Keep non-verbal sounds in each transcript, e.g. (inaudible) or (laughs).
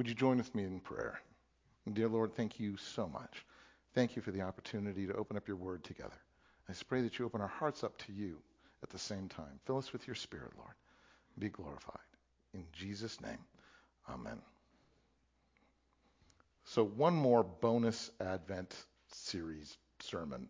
Would you join with me in prayer? Dear Lord, thank you so much. Thank you for the opportunity to open up your word together. I pray that you open our hearts up to you at the same time. Fill us with your spirit, Lord. Be glorified. In Jesus' name, amen. So, one more bonus Advent series sermon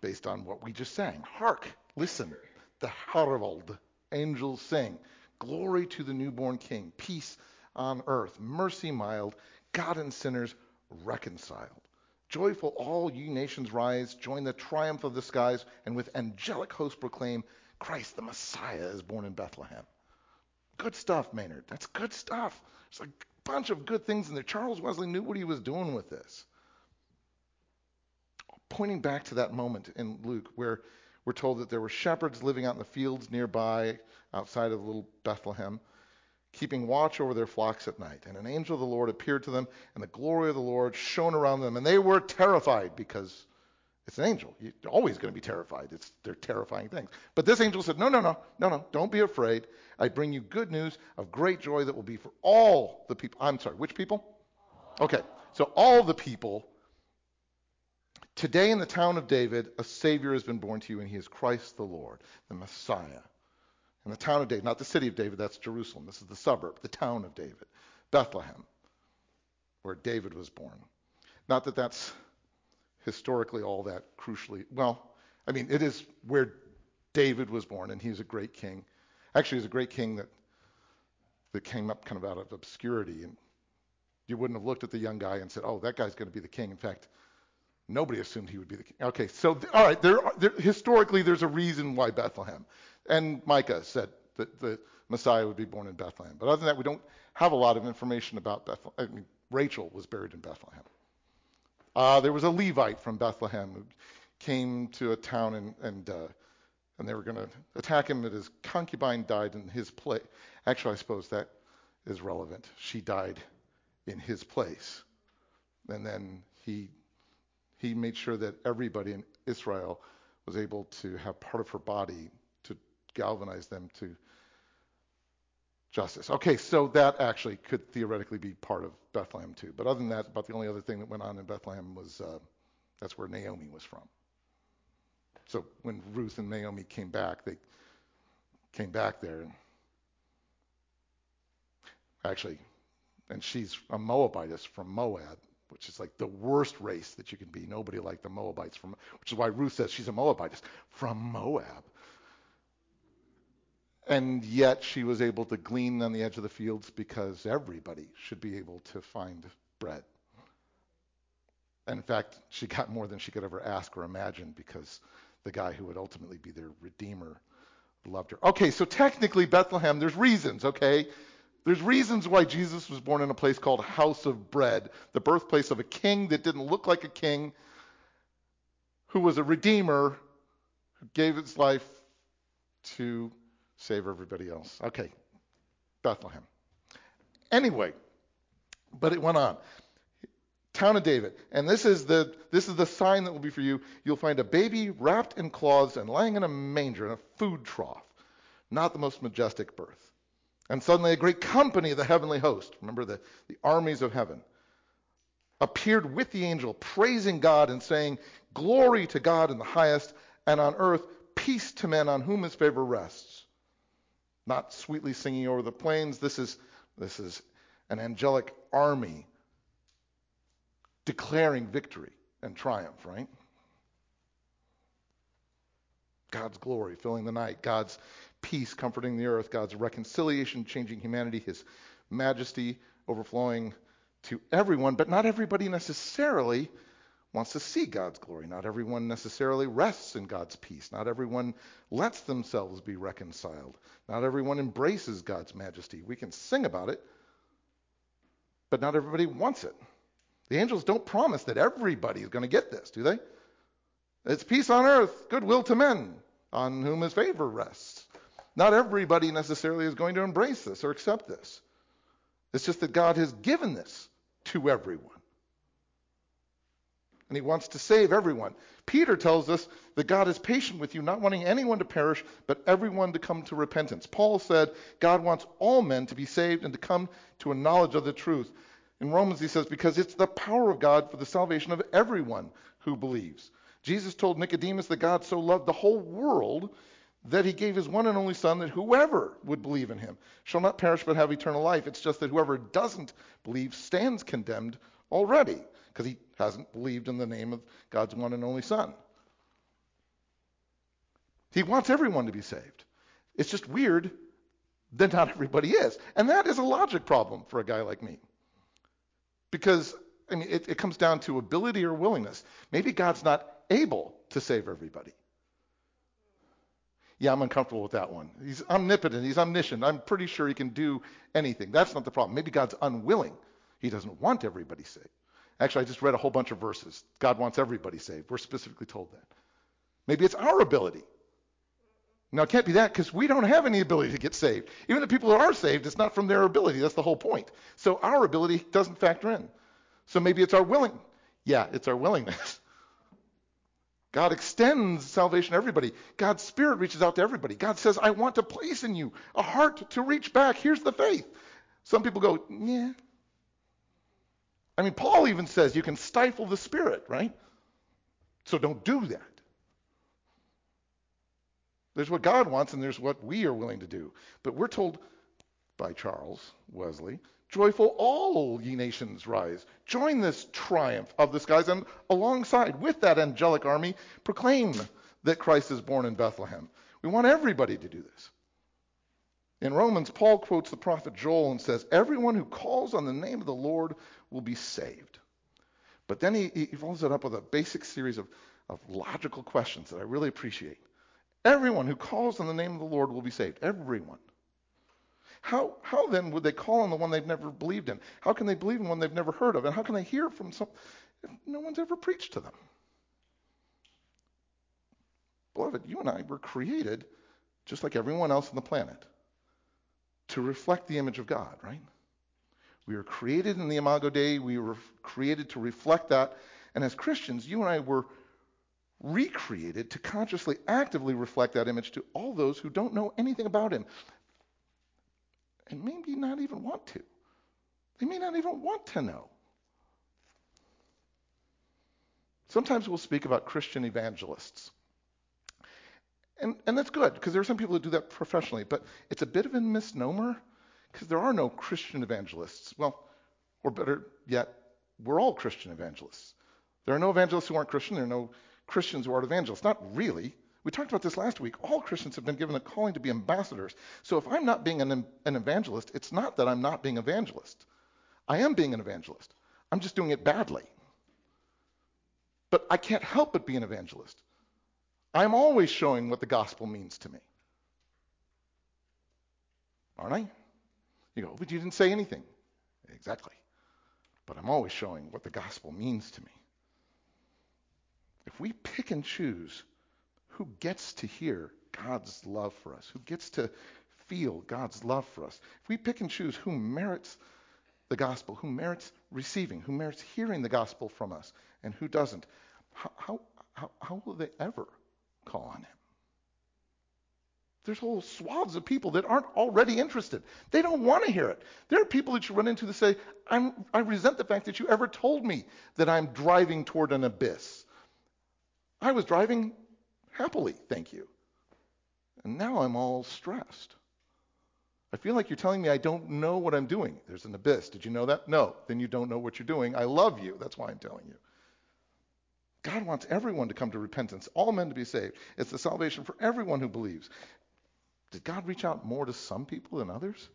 based on what we just sang. Hark, listen, the herald, angels sing, glory to the newborn king, peace on earth, mercy mild, God and sinners reconciled. Joyful, all ye nations rise, join the triumph of the skies, and with angelic hosts proclaim, Christ the Messiah is born in Bethlehem. Good stuff, Maynard. That's good stuff. There's a bunch of good things in there. Charles Wesley knew what he was doing with this. Pointing back to that moment in Luke where we're told that there were shepherds living out in the fields nearby, outside of little Bethlehem keeping watch over their flocks at night. And an angel of the Lord appeared to them, and the glory of the Lord shone around them, and they were terrified because it's an angel. You're always going to be terrified. It's, they're terrifying things. But this angel said, No, no, no, no, no, don't be afraid. I bring you good news of great joy that will be for all the people. I'm sorry, which people? Okay, so all the people. Today in the town of David, a Savior has been born to you, and he is Christ the Lord, the Messiah in the town of David, not the city of David, that's Jerusalem. This is the suburb, the town of David, Bethlehem, where David was born. Not that that's historically all that crucially, well, I mean, it is where David was born, and he's a great king. Actually, he's a great king that, that came up kind of out of obscurity. And you wouldn't have looked at the young guy and said, oh, that guy's going to be the king. In fact, nobody assumed he would be the king. Okay, so, all right, there, there, historically, there's a reason why Bethlehem. And Micah said that the Messiah would be born in Bethlehem. But other than that, we don't have a lot of information about Bethlehem. I mean, Rachel was buried in Bethlehem. Uh, there was a Levite from Bethlehem who came to a town and and, uh, and they were going to attack him, but his concubine died in his place. Actually, I suppose that is relevant. She died in his place, and then he he made sure that everybody in Israel was able to have part of her body galvanize them to justice. Okay, so that actually could theoretically be part of Bethlehem too. But other than that, about the only other thing that went on in Bethlehem was uh, that's where Naomi was from. So when Ruth and Naomi came back, they came back there and actually, and she's a Moabitess from Moab, which is like the worst race that you can be. Nobody liked the Moabites from, which is why Ruth says she's a Moabitess from Moab. And yet she was able to glean on the edge of the fields because everybody should be able to find bread. And in fact, she got more than she could ever ask or imagine because the guy who would ultimately be their redeemer loved her. Okay, so technically Bethlehem, there's reasons, okay? There's reasons why Jesus was born in a place called House of Bread, the birthplace of a king that didn't look like a king, who was a redeemer, who gave his life to save everybody else. Okay, Bethlehem. Anyway, but it went on. Town of David. And this is the this is the sign that will be for you. You'll find a baby wrapped in cloths and lying in a manger in a food trough. Not the most majestic birth. And suddenly a great company of the heavenly host, remember the, the armies of heaven, appeared with the angel, praising God and saying, Glory to God in the highest, and on earth peace to men on whom his favor rests not sweetly singing over the plains. This is, this is an angelic army declaring victory and triumph, right? God's glory filling the night, God's peace comforting the earth, God's reconciliation changing humanity, His majesty overflowing to everyone, but not everybody necessarily wants to see God's glory. Not everyone necessarily rests in God's peace. Not everyone lets themselves be reconciled. Not everyone embraces God's majesty. We can sing about it, but not everybody wants it. The angels don't promise that everybody is going to get this, do they? It's peace on earth, goodwill to men, on whom his favor rests. Not everybody necessarily is going to embrace this or accept this. It's just that God has given this to everyone. And he wants to save everyone. Peter tells us that God is patient with you, not wanting anyone to perish, but everyone to come to repentance. Paul said God wants all men to be saved and to come to a knowledge of the truth. In Romans, he says, because it's the power of God for the salvation of everyone who believes. Jesus told Nicodemus that God so loved the whole world that he gave his one and only Son, that whoever would believe in him shall not perish but have eternal life. It's just that whoever doesn't believe stands condemned already because he hasn't believed in the name of God's one and only Son. He wants everyone to be saved. It's just weird that not everybody is. And that is a logic problem for a guy like me. Because, I mean, it, it comes down to ability or willingness. Maybe God's not able to save everybody. Yeah, I'm uncomfortable with that one. He's omnipotent, he's omniscient. I'm pretty sure he can do anything. That's not the problem. Maybe God's unwilling. He doesn't want everybody saved. Actually, I just read a whole bunch of verses. God wants everybody saved. We're specifically told that. Maybe it's our ability. Now, it can't be that because we don't have any ability to get saved. Even the people who are saved, it's not from their ability. That's the whole point. So our ability doesn't factor in. So maybe it's our willing. Yeah, it's our willingness. (laughs) God extends salvation to everybody. God's Spirit reaches out to everybody. God says, I want to place in you a heart to reach back. Here's the faith. Some people go, yeah, I mean, Paul even says you can stifle the Spirit, right? So don't do that. There's what God wants and there's what we are willing to do. But we're told by Charles Wesley, joyful all ye nations rise. Join this triumph of the skies and alongside with that angelic army proclaim that Christ is born in Bethlehem. We want everybody to do this. In Romans, Paul quotes the prophet Joel and says, Everyone who calls on the name of the Lord will be saved. But then he, he follows it up with a basic series of, of logical questions that I really appreciate. Everyone who calls on the name of the Lord will be saved. Everyone. How, how then would they call on the one they've never believed in? How can they believe in one they've never heard of? And how can they hear from some if no one's ever preached to them? Beloved, you and I were created just like everyone else on the planet to reflect the image of God, right? We were created in the Imago Dei. We were created to reflect that. And as Christians, you and I were recreated to consciously, actively reflect that image to all those who don't know anything about Him. And maybe not even want to. They may not even want to know. Sometimes we'll speak about Christian evangelists. And, and that's good because there are some people who do that professionally, but it's a bit of a misnomer because there are no Christian evangelists. Well, or better yet, we're all Christian evangelists. There are no evangelists who aren't Christian. There are no Christians who aren't evangelists. Not really. We talked about this last week. All Christians have been given a calling to be ambassadors. So if I'm not being an, an evangelist, it's not that I'm not being evangelist. I am being an evangelist. I'm just doing it badly. But I can't help but be an evangelist. I'm always showing what the gospel means to me. Aren't I? You go, but you didn't say anything. Exactly. But I'm always showing what the gospel means to me. If we pick and choose who gets to hear God's love for us, who gets to feel God's love for us, if we pick and choose who merits the gospel, who merits receiving, who merits hearing the gospel from us, and who doesn't, how, how, how will they ever call on him. There's whole swaths of people that aren't already interested. They don't want to hear it. There are people that you run into that say, i resent the fact that you ever told me that I'm driving toward an abyss. I was driving happily, thank you. And now I'm all stressed. I feel like you're telling me I don't know what I'm doing. There's an abyss. Did you know that? No. Then you don't know what you're doing. I love you. That's why I'm telling you. God wants everyone to come to repentance, all men to be saved. It's the salvation for everyone who believes. Did God reach out more to some people than others?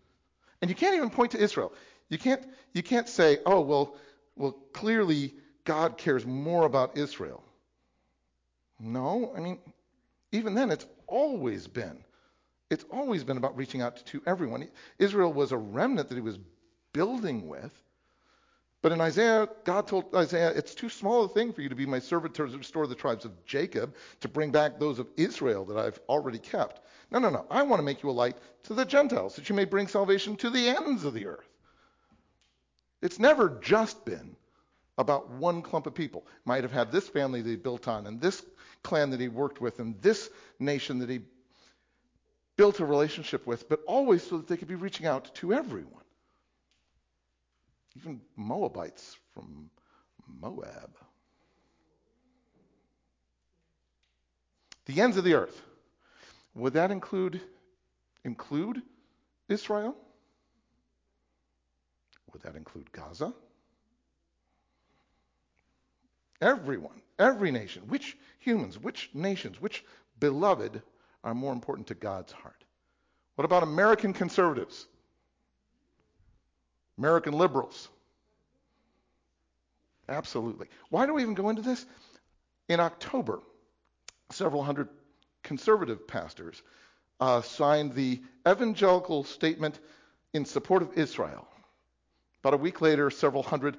And you can't even point to Israel. You can't, you can't say, oh, well, well, clearly God cares more about Israel. No, I mean, even then, it's always been. It's always been about reaching out to everyone. Israel was a remnant that he was building with. But in Isaiah, God told Isaiah, it's too small a thing for you to be my servant to restore the tribes of Jacob, to bring back those of Israel that I've already kept. No, no, no. I want to make you a light to the Gentiles, that you may bring salvation to the ends of the earth. It's never just been about one clump of people. Might have had this family that he built on, and this clan that he worked with, and this nation that he built a relationship with, but always so that they could be reaching out to everyone. Even Moabites from Moab. The ends of the earth. Would that include include Israel? Would that include Gaza? Everyone, every nation. Which humans, which nations, which beloved are more important to God's heart? What about American conservatives? American liberals? Absolutely. Why do we even go into this? In October, several hundred conservative pastors uh, signed the evangelical statement in support of Israel. About a week later, several hundred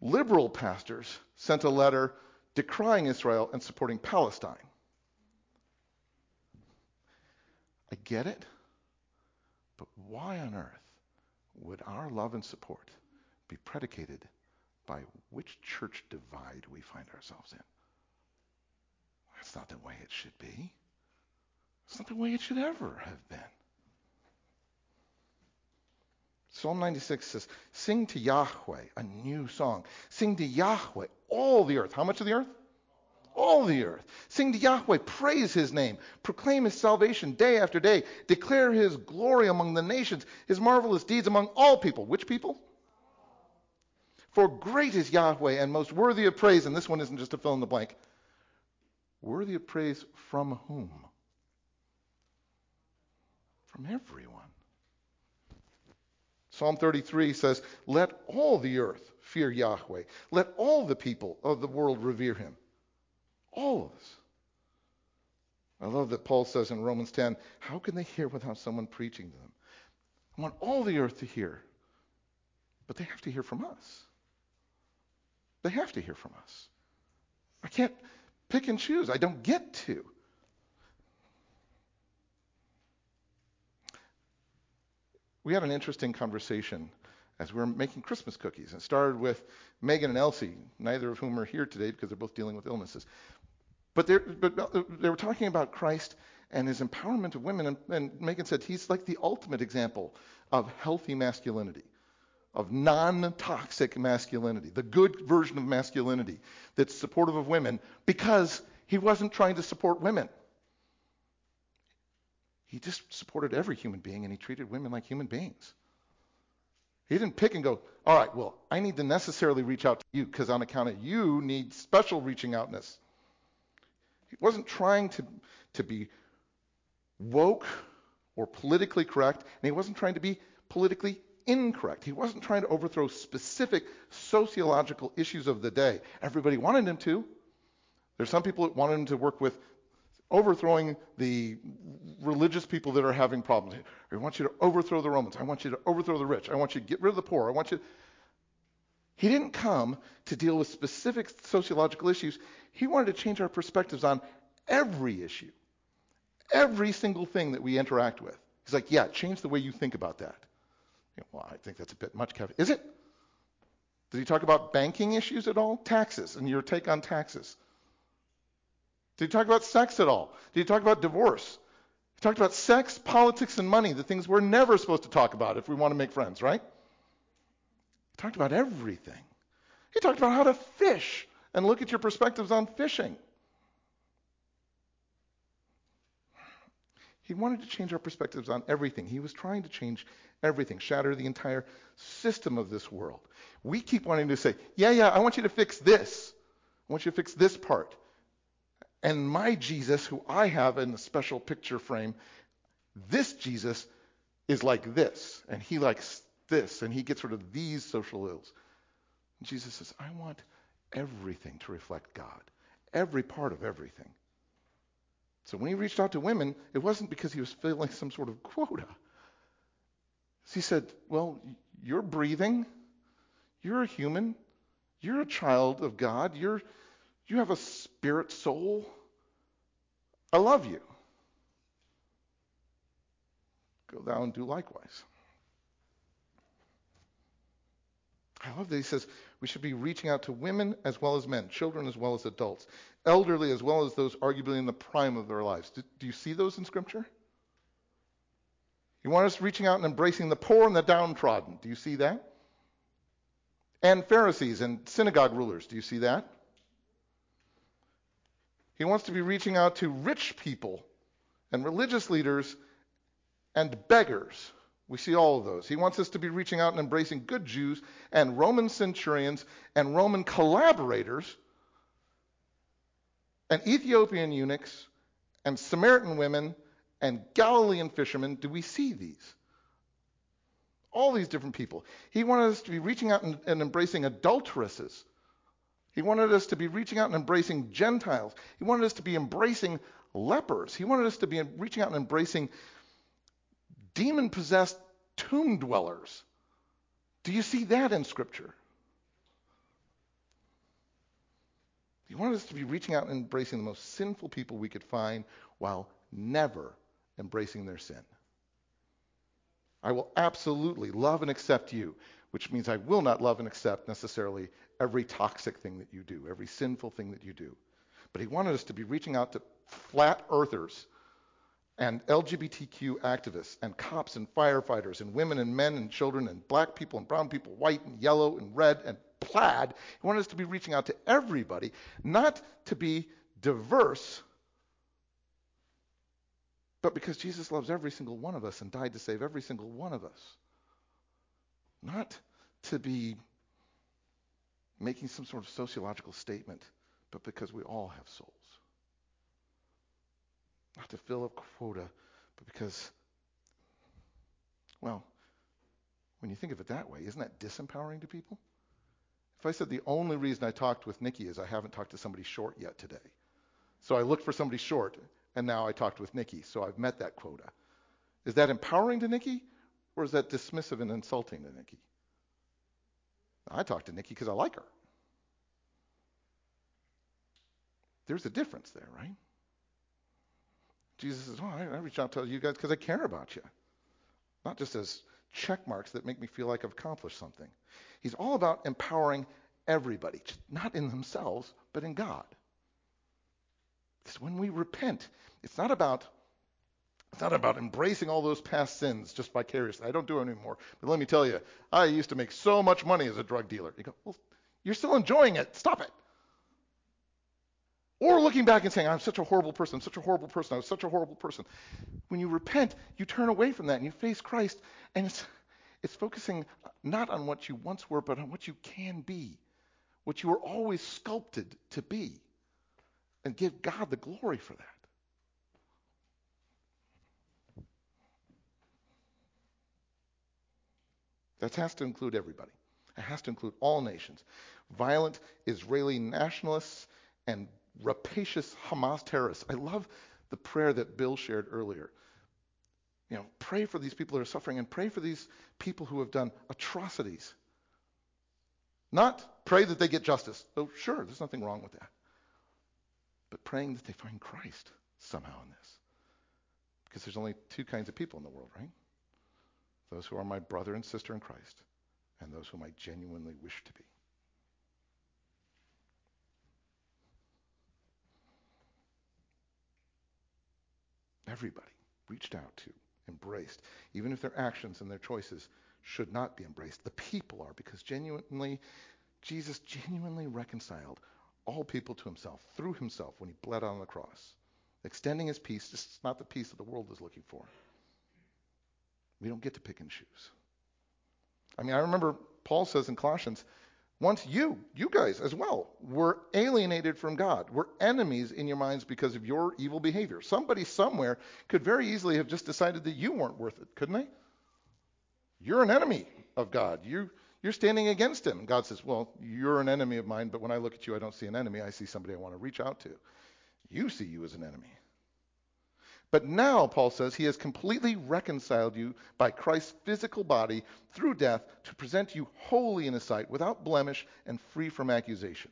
liberal pastors sent a letter decrying Israel and supporting Palestine. I get it, but why on earth would our love and support be predicated by which church divide we find ourselves in? That's not the way it should be. It's not the way it should ever have been. Psalm 96 says, Sing to Yahweh a new song. Sing to Yahweh all the earth. How much of the earth? All the earth. Sing to Yahweh, praise his name, proclaim his salvation day after day, declare his glory among the nations, his marvelous deeds among all people. Which people? For great is Yahweh and most worthy of praise. And this one isn't just a fill in the blank. Worthy of praise from whom? From everyone. Psalm 33 says, Let all the earth fear Yahweh. Let all the people of the world revere him. All of us. I love that Paul says in Romans 10, How can they hear without someone preaching to them? I want all the earth to hear, but they have to hear from us. They have to hear from us. I can't pick and choose. I don't get to. We had an interesting conversation as we were making Christmas cookies. It started with Megan and Elsie, neither of whom are here today because they're both dealing with illnesses. But, but uh, they were talking about Christ and his empowerment of women, and, and Megan said he's like the ultimate example of healthy masculinity of non toxic masculinity, the good version of masculinity that's supportive of women because he wasn't trying to support women. He just supported every human being and he treated women like human beings. He didn't pick and go, all right, well, I need to necessarily reach out to you because on account of you need special reaching outness. He wasn't trying to, to be woke or politically correct, and he wasn't trying to be politically incorrect. He wasn't trying to overthrow specific sociological issues of the day. Everybody wanted him to. There's some people that wanted him to work with overthrowing the religious people that are having problems. I want you to overthrow the Romans. I want you to overthrow the rich. I want you to get rid of the poor. I want you. He didn't come to deal with specific sociological issues. He wanted to change our perspectives on every issue, every single thing that we interact with. He's like, yeah, change the way you think about that. You know, well, I think that's a bit much, Kevin. Is it? Did he talk about banking issues at all? Taxes and your take on taxes. Did he talk about sex at all? Did he talk about divorce? He talked about sex, politics, and money, the things we're never supposed to talk about if we want to make friends, right? He talked about everything. He talked about how to fish and look at your perspectives on fishing. He wanted to change our perspectives on everything. He was trying to change everything, shatter the entire system of this world. We keep wanting to say, yeah, yeah, I want you to fix this. I want you to fix this part. And my Jesus, who I have in the special picture frame, this Jesus is like this, and he likes this, and he gets rid of these social ills. And Jesus says, I want everything to reflect God, every part of everything. So when he reached out to women, it wasn't because he was filling some sort of quota. He said, Well, you're breathing. You're a human. You're a child of God. You're, you have a spirit soul. I love you. Go thou and do likewise. I love that he says we should be reaching out to women as well as men, children as well as adults, elderly as well as those arguably in the prime of their lives. Do, do you see those in Scripture? He wants us reaching out and embracing the poor and the downtrodden. Do you see that? And Pharisees and synagogue rulers. Do you see that? He wants to be reaching out to rich people and religious leaders and beggars. We see all of those. He wants us to be reaching out and embracing good Jews and Roman centurions and Roman collaborators and Ethiopian eunuchs and Samaritan women and Galilean fishermen. Do we see these? All these different people. He wanted us to be reaching out and, and embracing adulteresses. He wanted us to be reaching out and embracing Gentiles. He wanted us to be embracing lepers. He wanted us to be reaching out and embracing demon possessed tomb dwellers. Do you see that in Scripture? He wanted us to be reaching out and embracing the most sinful people we could find while never embracing their sin. I will absolutely love and accept you, which means I will not love and accept necessarily every toxic thing that you do, every sinful thing that you do. But he wanted us to be reaching out to flat earthers and LGBTQ activists and cops and firefighters and women and men and children and black people and brown people, white and yellow and red and plaid. He wanted us to be reaching out to everybody, not to be diverse, but because Jesus loves every single one of us and died to save every single one of us. Not to be making some sort of sociological statement, but because we all have souls. Not to fill a quota, but because, well, when you think of it that way, isn't that disempowering to people? If I said the only reason I talked with Nikki is I haven't talked to somebody short yet today. So I looked for somebody short, and now I talked with Nikki, so I've met that quota. Is that empowering to Nikki, or is that dismissive and insulting to Nikki? I talked to Nikki because I like her. There's a difference there, right? Jesus says, Oh, I, I reach out to you guys because I care about you. Not just as check marks that make me feel like I've accomplished something. He's all about empowering everybody, not in themselves, but in God. It's when we repent. It's not about it's not about embracing all those past sins just vicariously. I don't do it anymore. But let me tell you, I used to make so much money as a drug dealer. You go, well, you're still enjoying it. Stop it. Or looking back and saying, I'm such a horrible person, I'm such a horrible person, I was such a horrible person. When you repent, you turn away from that and you face Christ, and it's, it's focusing not on what you once were, but on what you can be, what you were always sculpted to be, and give God the glory for that. That has to include everybody. It has to include all nations. Violent Israeli nationalists and rapacious Hamas terrorists. I love the prayer that Bill shared earlier. You know, pray for these people that are suffering and pray for these people who have done atrocities. Not pray that they get justice. Oh, sure, there's nothing wrong with that. But praying that they find Christ somehow in this. Because there's only two kinds of people in the world, right? Those who are my brother and sister in Christ, and those whom I genuinely wish to be. Everybody reached out to, embraced, even if their actions and their choices should not be embraced. The people are, because genuinely, Jesus genuinely reconciled all people to himself through himself when he bled on the cross, extending his peace. Is not the peace that the world is looking for. We don't get to pick and choose. I mean, I remember Paul says in Colossians, once you, you guys as well, were alienated from God, were enemies in your minds because of your evil behavior. Somebody somewhere could very easily have just decided that you weren't worth it, couldn't they? You're an enemy of God. You, you're standing against him. God says, Well, you're an enemy of mine, but when I look at you, I don't see an enemy. I see somebody I want to reach out to. You see you as an enemy. But now, Paul says, he has completely reconciled you by Christ's physical body through death to present you holy in his sight, without blemish and free from accusation.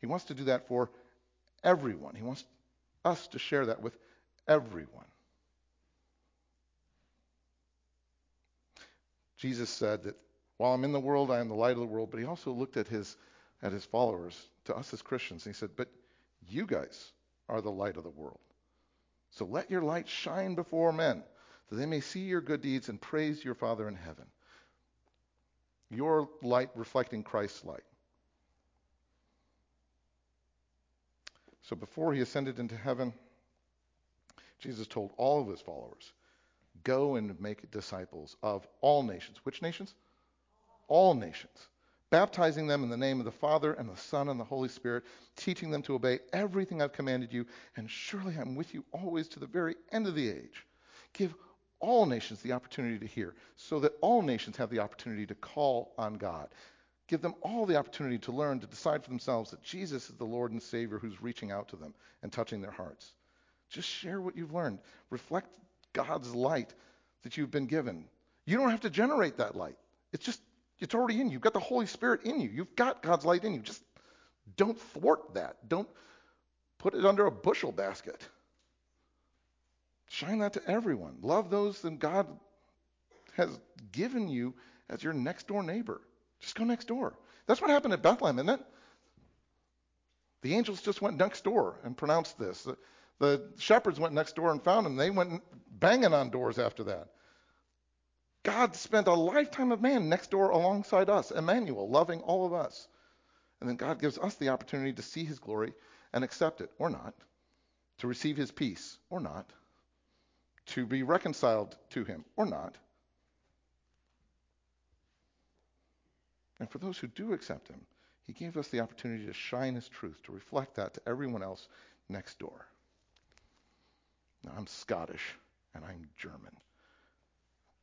He wants to do that for everyone. He wants us to share that with everyone. Jesus said that While I'm in the world, I am the light of the world. But he also looked at his at his followers, to us as Christians, and he said, But you guys are the light of the world. So let your light shine before men, that they may see your good deeds and praise your Father in heaven. Your light reflecting Christ's light. So before he ascended into heaven, Jesus told all of his followers, Go and make disciples of all nations. Which nations? All nations. Baptizing them in the name of the Father and the Son and the Holy Spirit, teaching them to obey everything I've commanded you, and surely I'm with you always to the very end of the age. Give all nations the opportunity to hear, so that all nations have the opportunity to call on God. Give them all the opportunity to learn to decide for themselves that Jesus is the Lord and Savior who's reaching out to them and touching their hearts. Just share what you've learned. Reflect God's light that you've been given. You don't have to generate that light. It's just it's already in you. You've got the Holy Spirit in you. You've got God's light in you. Just don't thwart that. Don't put it under a bushel basket. Shine that to everyone. Love those that God has given you as your next door neighbor. Just go next door. That's what happened at Bethlehem, isn't it? The angels just went next door and pronounced this. The, shepherds went next door and found him. They went banging on doors after that. God spent a lifetime of man next door alongside us, Emmanuel, loving all of us. And then God gives us the opportunity to see his glory and accept it or not, to receive his peace or not, to be reconciled to him or not. And for those who do accept him, he gave us the opportunity to shine his truth, to reflect that to everyone else next door. Now, I'm Scottish and I'm German.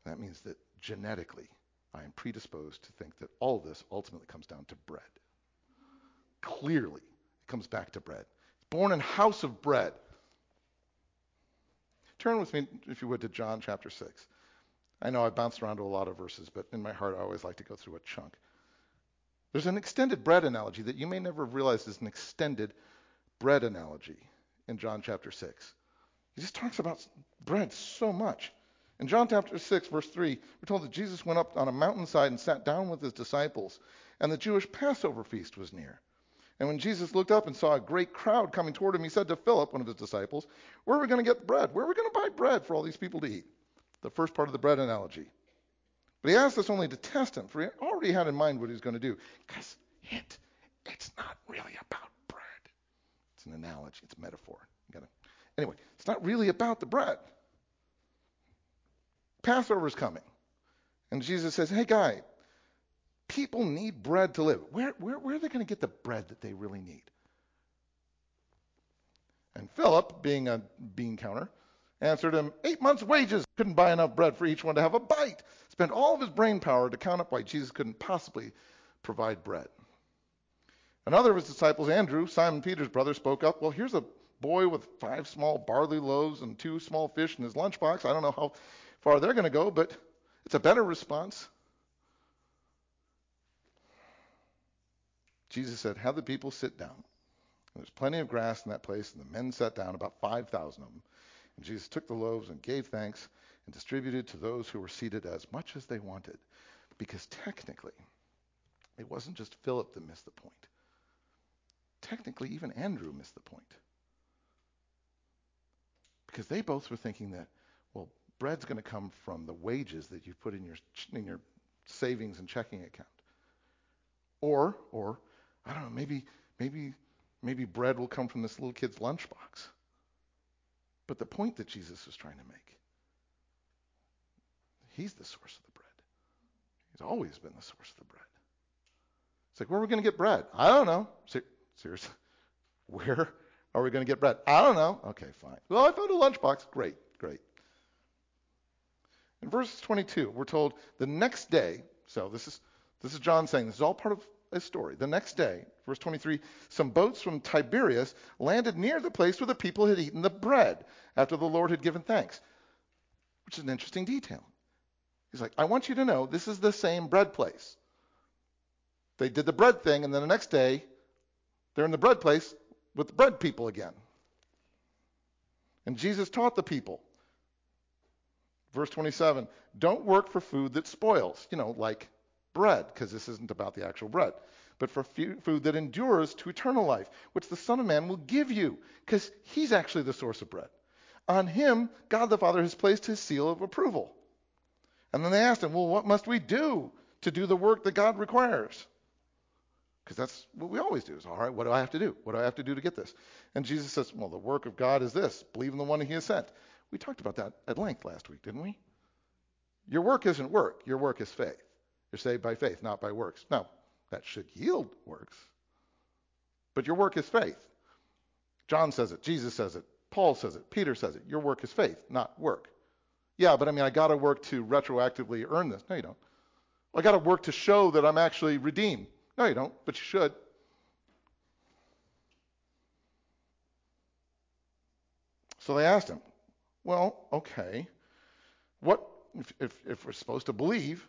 That means that genetically, I am predisposed to think that all this ultimately comes down to bread. Clearly, it comes back to bread. Born in house of bread. Turn with me, if you would, to John chapter 6. I know I bounced around to a lot of verses, but in my heart, I always like to go through a chunk. There's an extended bread analogy that you may never have realized is an extended bread analogy in John chapter 6. He just talks about bread so much. In John chapter 6, verse 3, we're told that Jesus went up on a mountainside and sat down with his disciples, and the Jewish Passover feast was near. And when Jesus looked up and saw a great crowd coming toward him, he said to Philip, one of his disciples, Where are we going to get bread? Where are we going to buy bread for all these people to eat? The first part of the bread analogy. But he asked this only to test him, for he already had in mind what he was going to do. Because, hint, it's not really about bread. It's an analogy, it's a metaphor. You gotta, anyway, it's not really about the bread. Passover is coming. And Jesus says, Hey, guy, People need bread to live. Where, where, where are they going to get the bread that they really need? And Philip, being a bean counter, answered him, Eight months' wages couldn't buy enough bread for each one to have a bite. Spent all of his brain power to count up why Jesus couldn't possibly provide bread. Another of his disciples, Andrew, Simon Peter's brother, spoke up, Well, here's a boy with five small barley loaves and two small fish in his lunchbox. I don't know how far they're going to go, but it's a better response. Jesus said, Have the people sit down. There's plenty of grass in that place, and the men sat down, about 5,000 of them. And Jesus took the loaves and gave thanks and distributed to those who were seated as much as they wanted. Because technically, it wasn't just Philip that missed the point. Technically, even Andrew missed the point. Because they both were thinking that, bread's going to come from the wages that you put in your, in your savings and checking account. Or, or I don't know, maybe, maybe, maybe bread will come from this little kid's lunchbox. But the point that Jesus was trying to make, he's the source of the bread. He's always been the source of the bread. It's like, where are we going to get bread? I don't know. Ser- seriously. (laughs) Where are we going to get bread? I don't know. Okay, fine. Well, I found a lunchbox. Great, great. In verse 22, we're told the next day, so this is this is John saying this is all part of a story. The next day, verse 23, some boats from Tiberias landed near the place where the people had eaten the bread after the Lord had given thanks, which is an interesting detail. He's like, I want you to know this is the same bread place. They did the bread thing, and then the next day, they're in the bread place with the bread people again. And Jesus taught the people. Verse 27 Don't work for food that spoils, you know, like bread, because this isn't about the actual bread, but for food that endures to eternal life, which the Son of Man will give you, because he's actually the source of bread. On him, God the Father has placed his seal of approval. And then they asked him, Well, what must we do to do the work that God requires? Because that's what we always do. Is all right, what do I have to do? What do I have to do to get this? And Jesus says, Well, the work of God is this believe in the one he has sent. We talked about that at length last week, didn't we? Your work isn't work, your work is faith. You're saved by faith, not by works. Now, that should yield works, but your work is faith. John says it, Jesus says it, Paul says it, Peter says it. Your work is faith, not work. Yeah, but I mean, I got to work to retroactively earn this. No, you don't. I got to work to show that I'm actually redeemed. No, you don't, but you should. So they asked him, Well, okay, what if, if, if we're supposed to believe,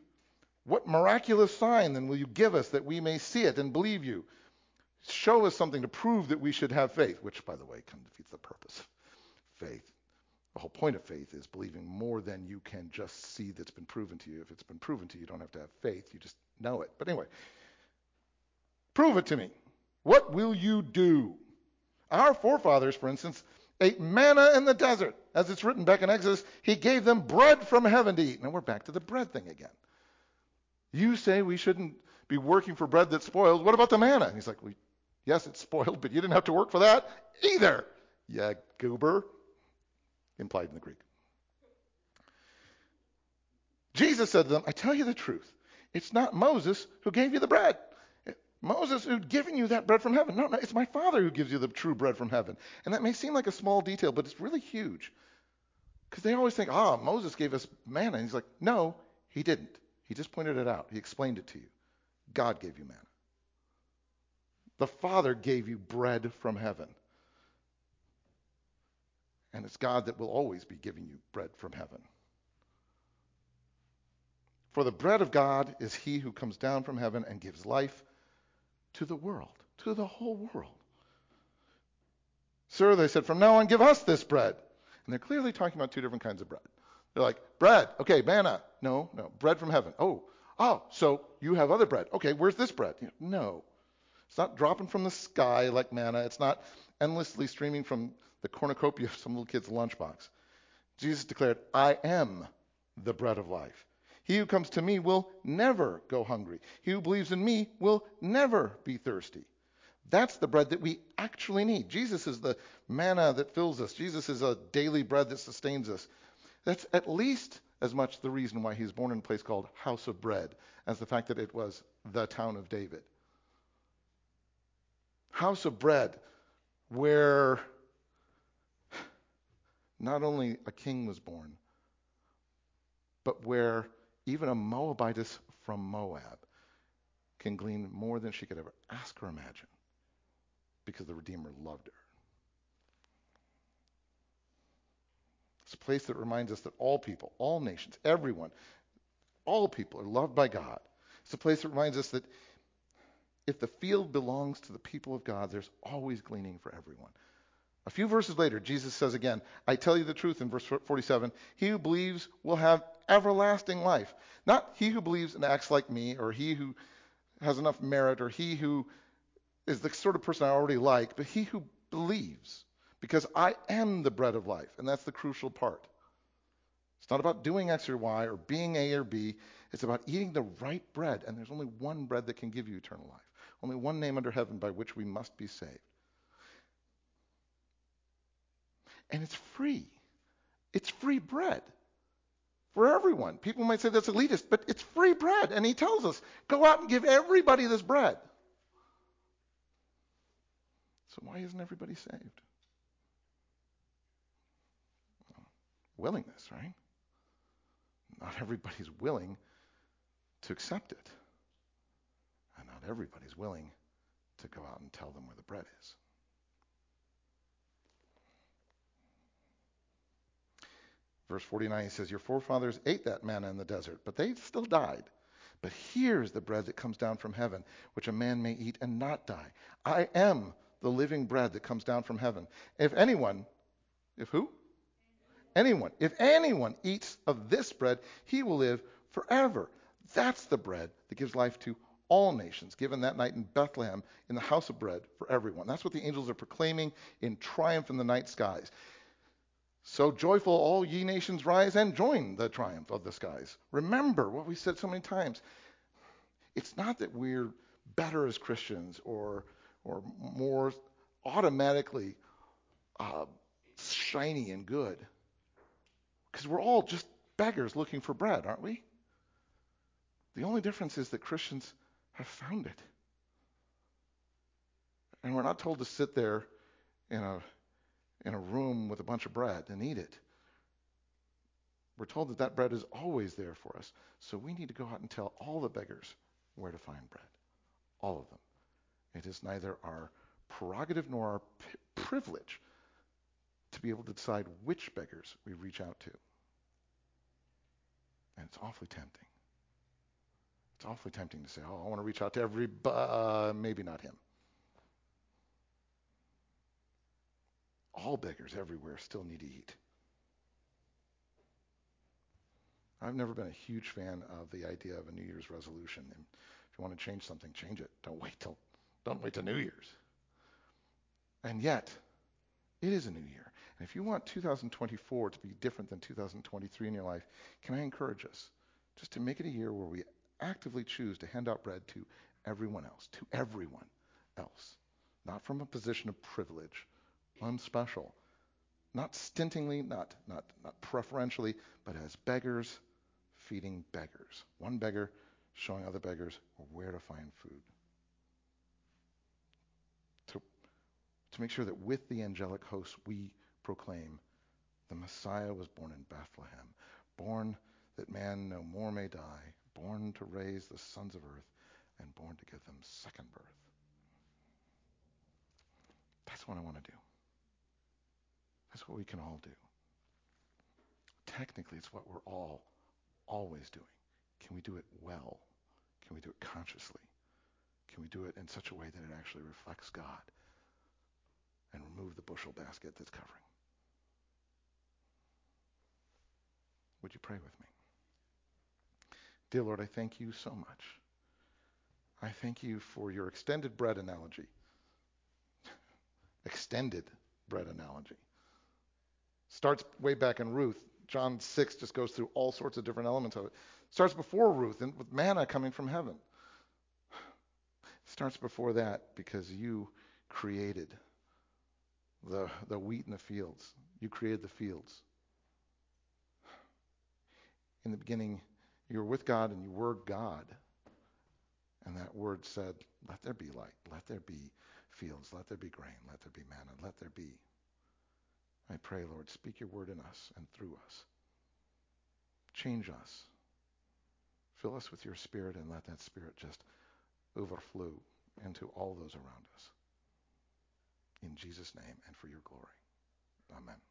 what miraculous sign then will you give us that we may see it and believe you? Show us something to prove that we should have faith, which, by the way, kind of defeats the purpose faith. The whole point of faith is believing more than you can just see that's been proven to you. If it's been proven to you, you don't have to have faith, you just know it. But anyway, prove it to me. What will you do? Our forefathers, for instance, ate manna in the desert. As it's written back in Exodus, he gave them bread from heaven to eat. Now we're back to the bread thing again. You say we shouldn't be working for bread that's spoiled. What about the manna? And he's like, well, yes, it's spoiled, but you didn't have to work for that either. Yeah, goober. Implied in the Greek. Jesus said to them, I tell you the truth. It's not Moses who gave you the bread. Moses who'd given you that bread from heaven. No, no, it's my Father who gives you the true bread from heaven. And that may seem like a small detail, but it's really huge. Because they always think, ah, oh, Moses gave us manna. And he's like, no, he didn't. He just pointed it out. He explained it to you. God gave you manna. The Father gave you bread from heaven. And it's God that will always be giving you bread from heaven. For the bread of God is he who comes down from heaven and gives life to the world, to the whole world. Sir, they said, from now on, give us this bread. And they're clearly talking about two different kinds of bread. They're like, bread. Okay, manna. No, no. Bread from heaven. Oh, oh, so you have other bread. Okay, where's this bread? No. It's not dropping from the sky like manna. It's not endlessly streaming from the cornucopia of some little kid's lunchbox. Jesus declared, I am the bread of life. He who comes to me will never go hungry. He who believes in me will never be thirsty. That's the bread that we actually need. Jesus is the manna that fills us. Jesus is a daily bread that sustains us. That's at least as much the reason why he's born in a place called House of Bread as the fact that it was the town of David. House of Bread, where not only a king was born, but where even a Moabitess from Moab can glean more than she could ever ask or imagine because the Redeemer loved her. It's a place that reminds us that all people, all nations, everyone, all people are loved by God. It's a place that reminds us that if the field belongs to the people of God, there's always gleaning for everyone. A few verses later, Jesus says again, I tell you the truth in verse 47 He who believes will have everlasting life. Not he who believes and acts like me, or he who has enough merit, or he who is the sort of person I already like, but he who believes because I am the bread of life. And that's the crucial part. It's not about doing X or Y or being A or B. It's about eating the right bread. And there's only one bread that can give you eternal life, only one name under heaven by which we must be saved. And it's free. It's free bread for everyone. People might say that's elitist, but it's free bread. And he tells us go out and give everybody this bread. So why isn't everybody saved? willingness, right? Not everybody's willing to accept it. And not everybody's willing to go out and tell them where the bread is. Verse 49, he says, Your forefathers ate that manna in the desert, but they still died. But here's the bread that comes down from heaven, which a man may eat and not die. I am the living bread that comes down from heaven. If anyone, if who? Anyone, if anyone eats of this bread, he will live forever. That's the bread that gives life to all nations, given that night in Bethlehem in the house of bread for everyone. That's what the angels are proclaiming in triumph in the night skies. So joyful, all ye nations rise and join the triumph of the skies. Remember what we said so many times. It's not that we're better as Christians or, or more automatically uh, shiny and good. Because we're all just beggars looking for bread, aren't we? The only difference is that Christians have found it. And we're not told to sit there in a, in a room with a bunch of bread and eat it. We're told that that bread is always there for us. So we need to go out and tell all the beggars where to find bread. All of them. It is neither our prerogative nor our p- privilege to be able to decide which beggars we reach out to. And it's awfully tempting. It's awfully tempting to say, oh, I want to reach out to every, uh, maybe not him. All beggars everywhere still need to eat. I've never been a huge fan of the idea of a New Year's resolution. And if you want to change something, change it. Don't wait till don't wait till New Year's. And yet, it is a new year. And if you want 2024 to be different than 2023 in your life, can I encourage us just to make it a year where we actively choose to hand out bread to everyone else, to everyone else, not from a position of privilege, unspecial, not stintingly, not, not, not preferentially, but as beggars feeding beggars. One beggar showing other beggars where to find food. To, to make sure that with the angelic hosts we proclaim the Messiah was born in Bethlehem, born that man no more may die, born to raise the sons of earth, and born to give them second birth. That's what I want to do. That's what we can all do. Technically, it's what we're all always doing. Can we do it well? Can we do it consciously? Can we do it in such a way that it actually reflects God and remove the bushel basket that's covering? Would you pray with me? Dear Lord, I thank you so much. I thank you for your extended bread analogy. (laughs) extended bread analogy. Starts way back in Ruth. John 6 just goes through all sorts of different elements of it. Starts before Ruth and with manna coming from heaven. Starts before that because you created the, the wheat in the fields. You created the fields. In the beginning, you were with God and you were God. And that word said, Let there be light, let there be fields, let there be grain, let there be manna, let there be. I pray, Lord, speak your word in us and through us. Change us. Fill us with your spirit and let that spirit just overflow into all those around us. In Jesus' name and for your glory. Amen.